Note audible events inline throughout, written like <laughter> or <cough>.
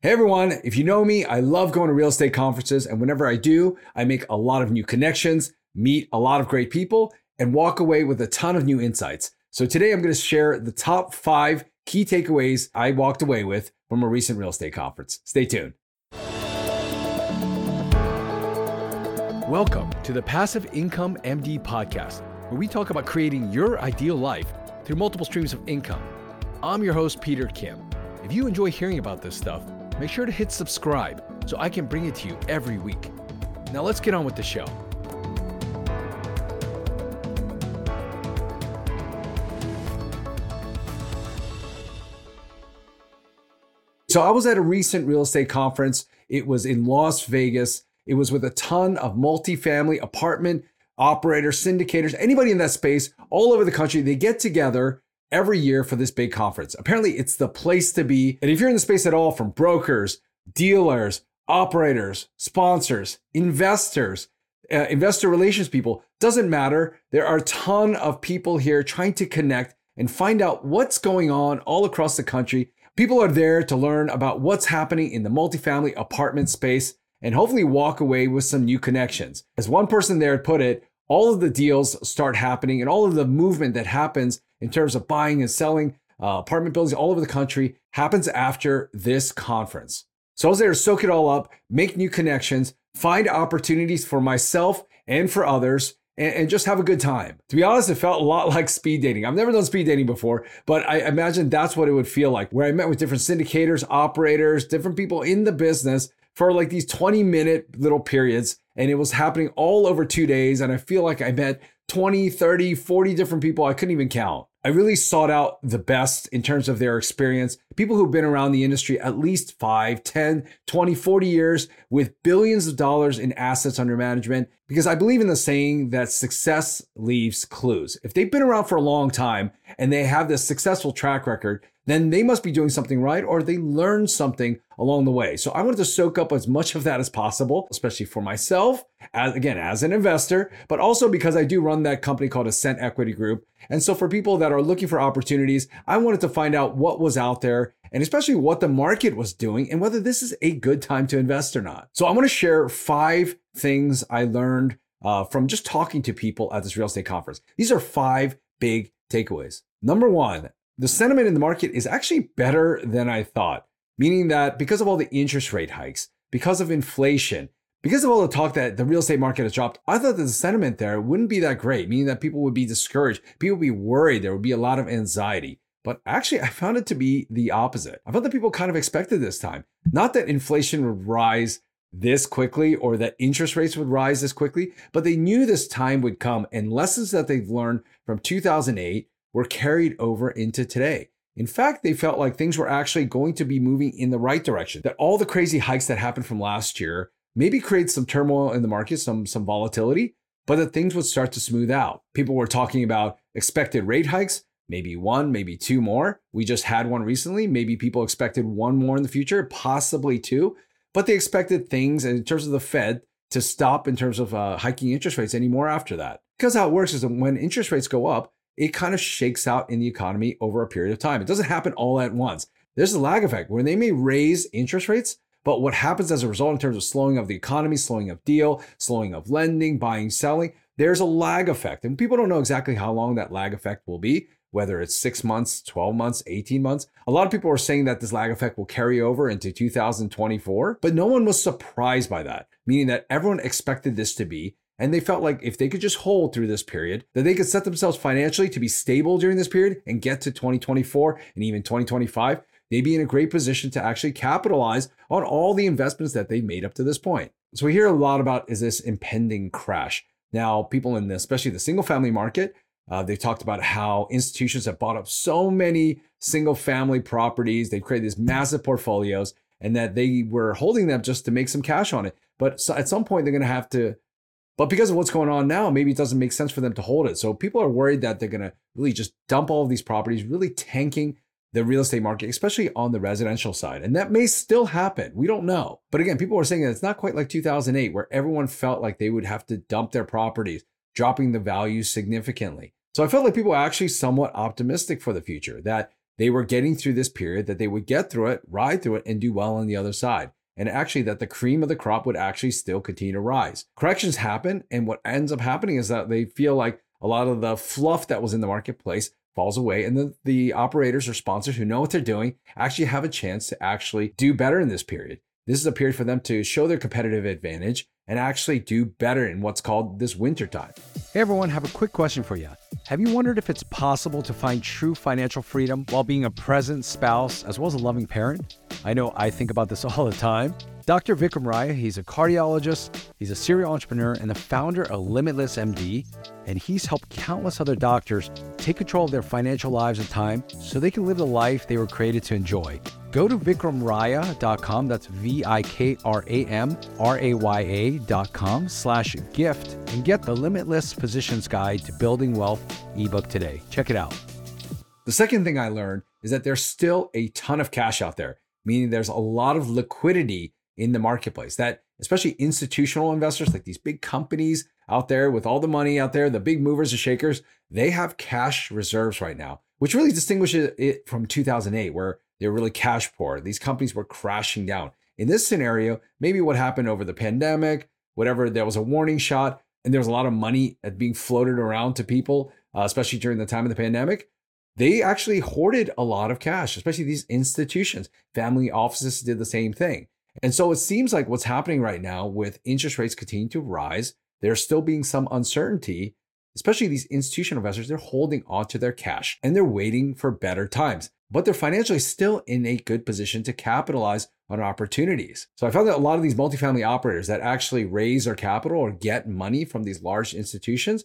Hey everyone, if you know me, I love going to real estate conferences, and whenever I do, I make a lot of new connections, meet a lot of great people, and walk away with a ton of new insights. So today I'm going to share the top five key takeaways I walked away with from a recent real estate conference. Stay tuned. Welcome to the Passive Income MD podcast, where we talk about creating your ideal life through multiple streams of income. I'm your host, Peter Kim. If you enjoy hearing about this stuff, make sure to hit subscribe so I can bring it to you every week. Now let's get on with the show. So I was at a recent real estate conference. It was in Las Vegas. It was with a ton of multifamily apartment operators, syndicators, anybody in that space all over the country. They get together every year for this big conference. Apparently, it's the place to be. And if you're in the space at all, from brokers, dealers, operators, sponsors, investors, uh, investor relations people, doesn't matter. There are a ton of people here trying to connect and find out what's going on all across the country. People are there to learn about what's happening in the multifamily apartment space and hopefully walk away with some new connections. As one person there put it, all of the deals start happening and all of the movement that happens in terms of buying and selling uh, apartment buildings all over the country happens after this conference. So I was there to soak it all up, make new connections, find opportunities for myself and for others, and, and, just have a good time. To be honest, it felt a lot <laughs> like speed dating. I've never done speed dating before, but I imagine that's what it would feel like, where I met with different syndicators, operators, different people in the business for like these 20 minute little periods. And it was happening all over two days. And I feel like I met 20, 30, 40 different people. I couldn't even count. I really sought out the best in terms of their experience, people who've been around the industry at least 5, 10, 20, 40 years with billions of dollars in assets under management. Because I believe in the saying that success leaves clues. If they've been around for a long time and they have this successful track record, then they must be doing something right or they learned something along the way. So I wanted to soak up as much of that as possible, especially for myself, as again, as an investor, but also because I do run that company called Ascent Equity Group. And so for people that are looking for opportunities, I wanted to find out what was out there and especially what the market was doing and whether this is a good time to invest or not. So I want to share five things I learned uh, from just talking to people at this real estate conference. These are five big takeaways. Number one, the sentiment in the market is actually better than I thought, meaning that because of all the interest rate hikes, because of inflation, because of all the talk that the real estate market has dropped, I thought that the sentiment there wouldn't be that great, meaning that people would be discouraged, people would be worried, there would be a lot of anxiety. But actually, I found it to be the opposite. I thought that people kind of expected this time. Not that inflation would rise this quickly or that interest rates would rise this quickly, but they knew this time would come and lessons that they've learned from 2008 were carried over into today. In fact, they felt like things were actually going to be moving in the right direction, that all the crazy hikes that happened from last year maybe create some turmoil in the market, some, some volatility, but that things would start to smooth out. People were talking about expected rate hikes, maybe one, maybe two more. We just had one recently. Maybe people expected one more in the future, possibly two, but they expected things in terms of the Fed to stop in terms of uh, hiking interest rates anymore after that. Because how it works is that when interest rates go up, it kind of shakes out in the economy over a period of time. It doesn't happen all at once. There's a lag effect where they may raise interest rates, but what happens as a result in terms of slowing of the economy, slowing of deal, slowing of lending, buying, selling, there's a lag effect. And people don't know exactly how long that lag effect will be, whether it's six months, 12 months, 18 months. A lot of people are saying that this lag effect will carry over into 2024, but no one was surprised by that, meaning that everyone expected this to be and they felt like if they could just hold through this period, that they could set themselves financially to be stable during this period and get to 2024 and even 2025, they'd be in a great position to actually capitalize on all the investments that they made up to this point. So we hear a lot about is this impending crash. Now, people in the, especially the single family market, uh, they talked about how institutions have bought up so many single family properties. They've created these massive portfolios and that they were holding them just to make some cash on it. But so at some point, they're going to have to but because of what's going on now, maybe it doesn't make sense for them to hold it. So people are worried that they're going to really just dump all of these properties, really tanking the real estate market, especially on the residential side. And that may still happen. We don't know. But again, people are saying that it's not quite like 2008, where everyone felt like they would have to dump their properties, dropping the value significantly. So I felt like people were actually somewhat optimistic for the future, that they were getting through this period, that they would get through it, ride through it, and do well on the other side. And actually, that the cream of the crop would actually still continue to rise. Corrections happen, and what ends up happening is that they feel like a lot of the fluff that was in the marketplace falls away, and the, the operators or sponsors who know what they're doing actually have a chance to actually do better in this period. This is a period for them to show their competitive advantage and actually do better in what's called this winter time. Hey everyone, have a quick question for you. Have you wondered if it's possible to find true financial freedom while being a present spouse as well as a loving parent? I know I think about this <laughs> all the time. Dr. Vikram Raya, he's a cardiologist, he's a serial entrepreneur, and the founder of Limitless MD. And he's helped countless other doctors take control of their financial lives and time so they can live the life they were created to enjoy. Go to vikramraya.com, that's V-I-K-R-A-M R-A-Y-A.com slash gift and get the Limitless Physician's Guide to Building Wealth ebook today. Check it out. The second thing I learned is that there's still a ton of cash out there, meaning there's a lot of liquidity in the marketplace that especially institutional investors like these big companies out there with all the money out there, the big movers and shakers, they have cash reserves right now, which really distinguishes it from 2008 where they're really cash poor. These companies were crashing down. In this scenario, maybe what happened over the pandemic, whatever, there was a warning shot and there was a lot of money being floated around to people, uh, especially during the time of the pandemic. They actually hoarded a lot of cash, especially these institutions. Family offices did the same thing. And so it seems like what's happening right now with interest rates continuing to rise, there's still being some uncertainty, especially these institutional investors. They're holding onto their cash and they're waiting for better times, but they're financially still in a good position to capitalize on opportunities. So I found that a lot of these multifamily operators that actually raise their capital or get money from these large institutions,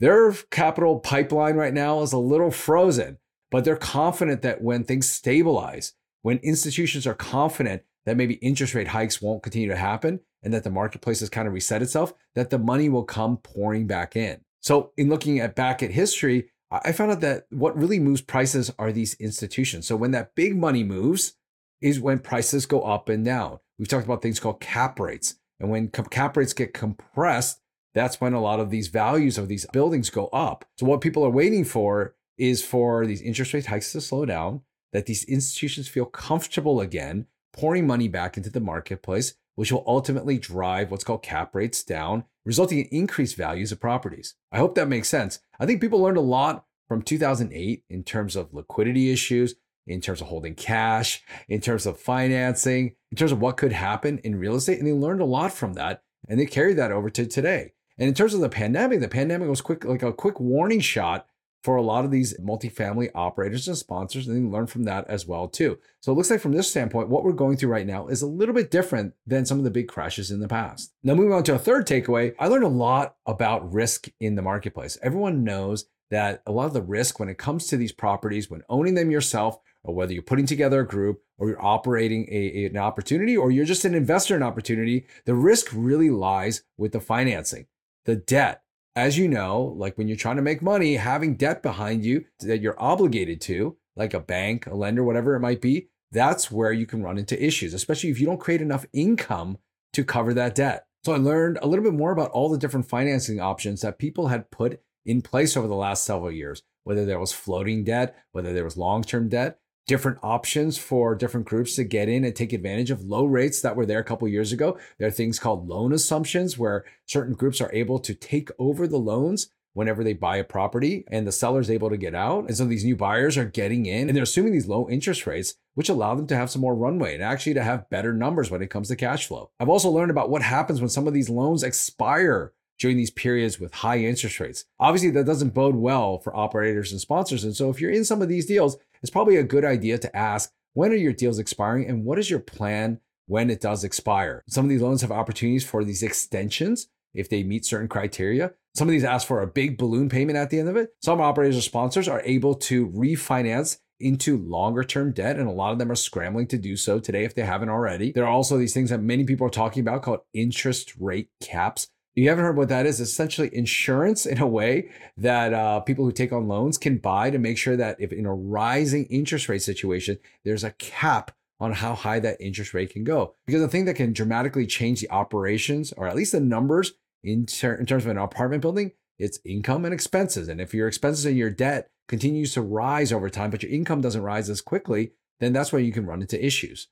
their capital pipeline right now is a little frozen, but they're confident that when things stabilize, when institutions are confident that maybe interest rate hikes won't continue to happen and that the marketplace has kind of reset itself, that the money will come pouring back in. So, in looking at back at history, I found out that what really moves prices are these institutions. So, when that big money moves, is when prices go up and down. We've talked about things called cap rates. And when cap rates get compressed, that's when a lot of these values of these buildings go up. So, what people are waiting for is for these interest rate hikes to slow down, that these institutions feel comfortable again pouring money back into the marketplace, which will ultimately drive what's called cap rates down, resulting in increased values of properties. I hope that makes sense. I think people learned a lot from 2008 in terms of liquidity issues, in terms of holding cash, in terms of financing, in terms of what could happen in real estate. And they learned a lot from that and they carried that over to today. And in terms of the pandemic, the pandemic was quick, like a quick warning shot for a lot of these multifamily operators and sponsors, and learn from that as well too. So it looks like from this standpoint, what we're going through right now is a little bit different than some of the big crashes in the past. Now, moving on to a third takeaway, I learned a lot about risk in the marketplace. Everyone knows that a lot of the risk when it comes to these properties, when owning them yourself, or whether you're putting together a group or you're operating a, an opportunity or you're just an investor in opportunity, the risk really lies with the financing, the debt, as you know, like when you're trying to make money, having debt behind you that you're obligated to, like a bank, a lender, whatever it might be, that's where you can run into issues, especially if you don't create enough income to cover that debt. So I learned a little bit more about all the different financing options that people had put in place over the last several years, whether there was floating debt, whether there was long term debt, different options for different groups to get in and take advantage of low rates that were there a couple years ago. There are things called loan assumptions where certain groups are able to take over the loans whenever they buy a property and the seller is able to get out. And so these new buyers are getting in and they're assuming these low interest rates, which allow them to have some more runway and actually to have better numbers when it comes to cash flow. I've also learned about what happens when some of these loans expire during these periods with high interest rates. Obviously, that doesn't bode well for operators and sponsors. And so if you're in some of these deals, it's probably a good idea to ask when are your deals expiring and what is your plan when it does expire? Some of these loans have opportunities for these extensions if they meet certain criteria. Some of these ask for a big balloon payment at the end of it. Some operators or sponsors are able to refinance into longer term debt, and a lot of them are scrambling to do so today if they haven't already. There are also these things that many people are talking about called interest rate caps you haven't heard what that is, essentially insurance in a way that uh, people who take on loans can buy to make sure that if in a rising interest rate situation, there's a cap on how high that interest rate can go. Because the thing that can dramatically change the operations, or at least the numbers in, ter- in terms of an apartment building, it's income and expenses. And if your expenses and your debt continues to rise over time, but your income doesn't rise as quickly, then that's where you can run into issues.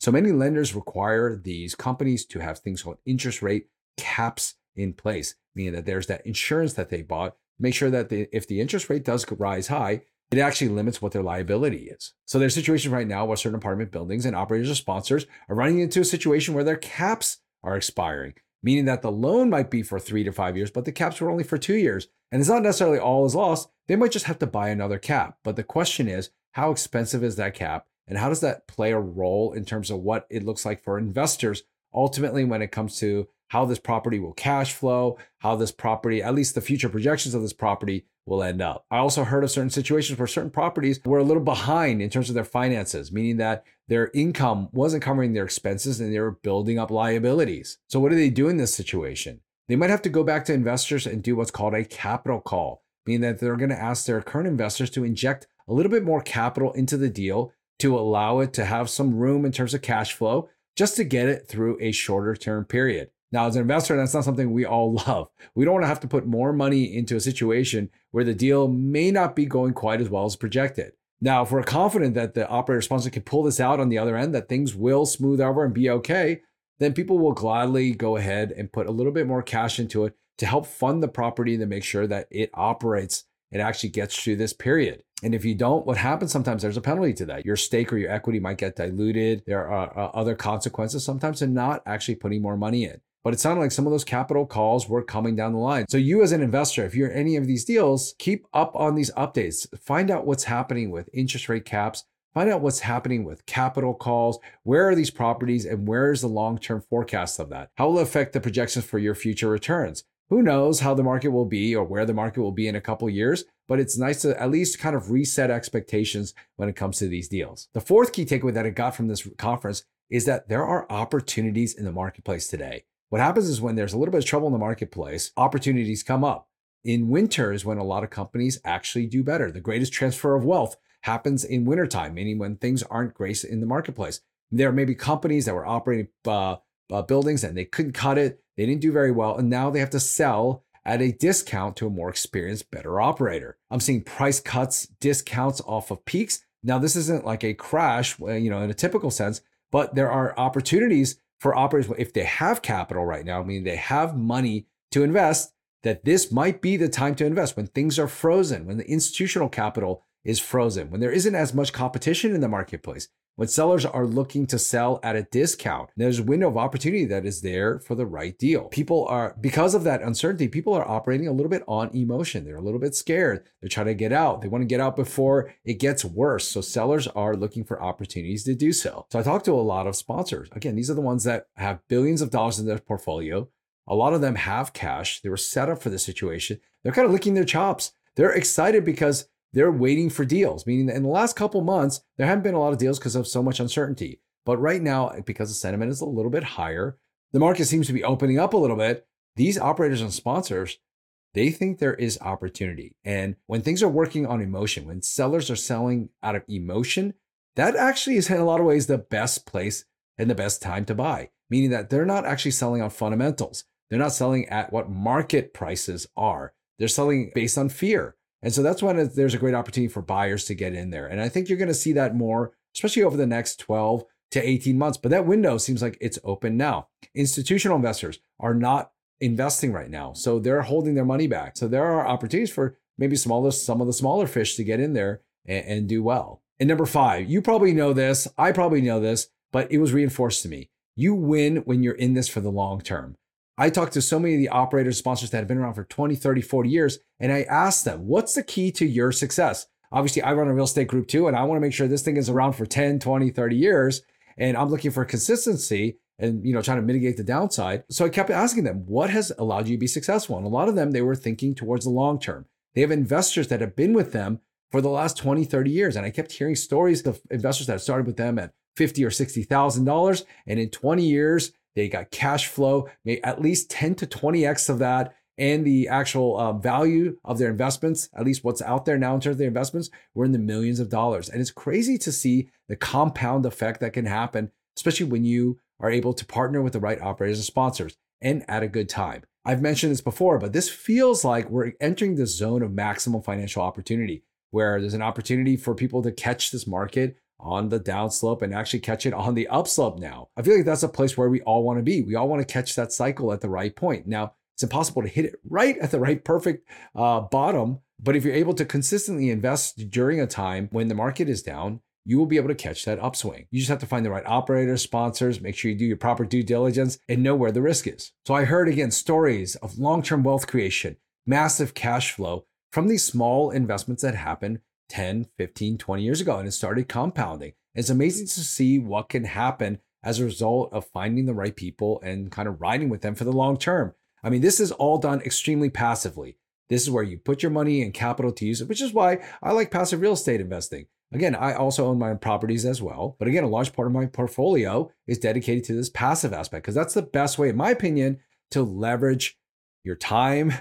So many lenders require these companies to have things called interest rate caps in place, meaning that there's that insurance that they bought. Make sure that the, if the interest rate does rise high, it actually limits what their liability is. So there's situations right now where certain apartment buildings and operators or sponsors are running into a situation where their caps are expiring, meaning that the loan might be for three to five years, but the caps were only for two years. And it's not necessarily all is lost. They might just have to buy another cap. But the question is, how expensive is that cap? And how does that play a role in terms of what it looks like for investors ultimately when it comes to how this property will cash flow, how this property, at least the future projections of this property, will end up. I also heard of certain situations where certain properties were a little behind in terms of their finances, meaning that their income wasn't covering their expenses and they were building up liabilities. So, what do they do in this situation? They might have to go back to investors and do what's called a capital call, meaning that they're going to ask their current investors to inject a little bit more capital into the deal to allow it to have some room in terms of cash flow just to get it through a shorter term period. Now, as an investor, that's not something we all <laughs> love. We don't want to have to put more money into a situation where the deal may not be going quite as well as projected. Now, if we're confident that the operator sponsor can pull this out on the other end, that things will smooth over and be okay, then people will gladly go ahead and put a little bit more cash into it to help fund the property to make sure that it operates and actually gets through this period. And if you don't, what happens sometimes there's a penalty to that. Your stake or your equity might get diluted. There are uh, other consequences sometimes to not actually putting more money in. But it sounded like some of those capital calls were coming down the line. So, you as an investor, if you're in any of these deals, keep up on these updates. Find out what's happening with interest rate caps. Find out what's happening with capital calls. Where are these properties and where is the long term forecast of that? How will it affect the projections for your future returns? Who knows how the market will be or where the market will be in a couple years, but it's nice to at least kind of reset expectations when it comes to these deals. The fourth key takeaway that I got from this conference is that there are opportunities in the marketplace today. What happens is when there's a little bit of trouble in the marketplace, opportunities come up. In winter is when a lot of companies actually do better. The greatest transfer of wealth happens in wintertime, meaning when things aren't great in the marketplace. There may be companies that were operating uh, uh, buildings and they couldn't cut it. They didn't do very well. And now they have to sell at a discount to a more experienced, better operator. I'm seeing price cuts, discounts off of peaks. Now, this isn't like a crash, you know, in a typical sense, but there are opportunities for operators, if they have capital right now, I mean, they have money to invest, that this might be the time to invest. When things are frozen, when the institutional capital is frozen, when there isn't as much competition in the marketplace, when sellers are looking to sell at a discount. There's a window of opportunity that is there for the right deal. People are, because of that uncertainty, people are operating a little bit on emotion. They're a little bit scared. They're trying to get out. They want to get out before it gets worse. So sellers are looking for opportunities to do so. So I talked to a lot of sponsors. Again, these are the ones that have billions of dollars in their portfolio. A lot of them have cash. They were set up for this situation. They're kind of licking their chops. They're excited because they're waiting for deals, meaning that in the last couple months, there haven't been a lot of deals because of so much uncertainty. But right now, because the sentiment is a little bit higher, the market seems to be opening up a little bit. These operators and sponsors, they think there is opportunity. And when things are working on emotion, when sellers are selling out of emotion, that actually is in a lot of ways the best place and the best time to buy, meaning that they're not actually selling on fundamentals. They're not selling at what market prices are. They're selling based on fear. And so that's when there's a great opportunity for buyers to get in there. And I think you're going to see that more, especially over the next 12 to 18 months. But that window seems like it's open now. Institutional investors are not investing right now. So they're holding their money back. So there are opportunities for maybe smaller, some of the smaller fish to get in there and, and do well. And number five, you probably know this. I probably know this, but it was reinforced to me. You win when you're in this for the long term. I talked to so many of the operators, sponsors that have been around for 20, 30, 40 years, and I asked them, what's the key to your success? Obviously, I run a real estate group too, and I want to make sure this thing is around for 10, 20, 30 years. And I'm looking for consistency and you know trying to mitigate the downside. So I kept asking them, what has allowed you to be successful? And a lot of them, they were thinking towards the long term. They have investors that have been with them for the last 20, 30 years. And I kept hearing stories of investors that started with them at 50 or $60,000. And in 20 years, they got cash flow, at least 10 to 20x of that, and the actual uh, value of their investments, at least what's out there now in terms of their investments, we're in the millions of dollars. And it's crazy to see the compound effect that can happen, especially when you are able to partner with the right operators and sponsors and at a good time. I've mentioned this before, but this feels like we're entering the zone of maximum financial opportunity. where there's an opportunity for people to catch this market on the downslope and actually catch it on the upslope now. I feel like that's a place where we all want to be. We all want to catch that cycle at the right point. Now, it's impossible to hit it right at the right perfect uh, bottom, but if you're able to consistently invest during a time when the market is down, you will be able to catch that upswing. You just have to find the right operators, sponsors, make sure you do your proper due diligence and know where the risk is. So I heard again stories of long term wealth creation, massive cash flow from these small investments that happened 10, 15, 20 years ago, and it started compounding. It's amazing to see what can happen as a result of finding the right people and kind of riding with them for the long term. I mean, this is all done extremely passively. This is where you put your money and capital to use which is why I like passive real estate investing. Again, I also own my own properties as well. But again, a large part of my portfolio is dedicated to this passive aspect because that's the best way, in my opinion, to leverage your time,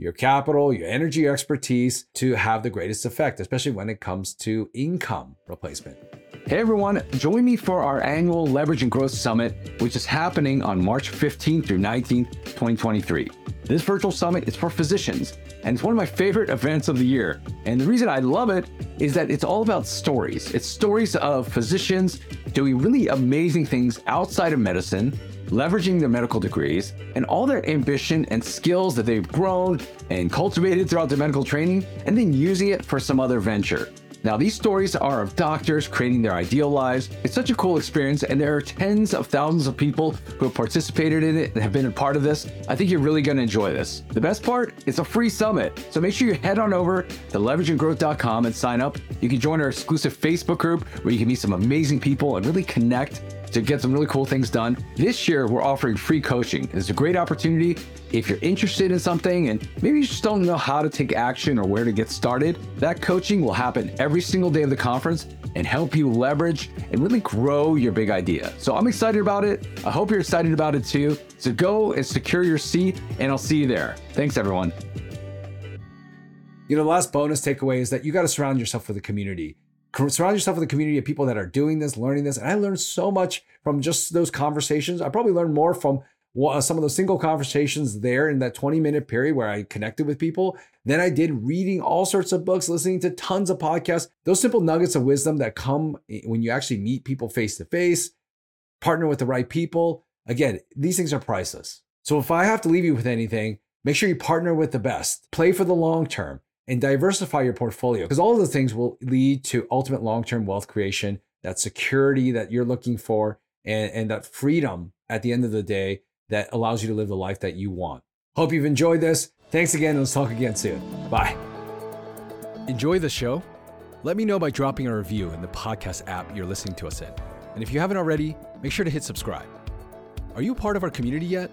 your capital, your energy, your expertise to have the greatest effect, especially when it comes to income replacement. Hey everyone, join me for our annual Leverage and Growth Summit, which is happening on March 15th through 19th, 2023. This virtual summit is for physicians, and it's one of my favorite events of the year. And the reason I love it is that it's all about stories. It's stories of physicians doing really amazing things outside of medicine leveraging their medical degrees and all their ambition and skills that they've grown and cultivated throughout their medical training, and then using it for some other venture. Now, these stories are of doctors creating their ideal lives. It's such a cool experience, and there are tens of thousands of people who have participated in it and have been a part of this. I think you're really going to enjoy this. The best part, it's a free summit. So make sure you head on over to leverageandgrowth.com and sign up. You can join our exclusive Facebook group where you can meet some amazing people and really connect to get some really cool things done. This year, we're offering free coaching. It's a great opportunity if you're interested in something and maybe you just don't know how to take action or where to get started. That coaching will happen every single day of the conference and help you leverage and really grow your big idea. So I'm excited about it. I hope you're excited about it too. So go and secure your seat, and I'll see you there. Thanks, everyone. You know, the last bonus takeaway is that you got to surround yourself with a community surround yourself with a community of people that are doing this, learning this. And I learned so much from just those conversations. I probably learned more from uh, some of those single conversations there in that 20 minute period where I connected with people than I did reading all sorts of books, listening to tons of podcasts. Those simple nuggets of wisdom that come when you actually meet people face to face, partner with the right people. Again, these things are priceless. So if I have to leave you with anything, make sure you partner with the best, play for the long term and diversify your portfolio because all of those things will lead to ultimate long-term wealth creation, that security that you're looking for, and, and that freedom at the end of the day that allows you to live the life that you want. Hope you've enjoyed this. Thanks again, let's talk again soon. Bye. Enjoy the show? Let me know by dropping a review in the podcast app you're listening to us in. And if you haven't already, make sure to hit subscribe. Are you part of our community yet?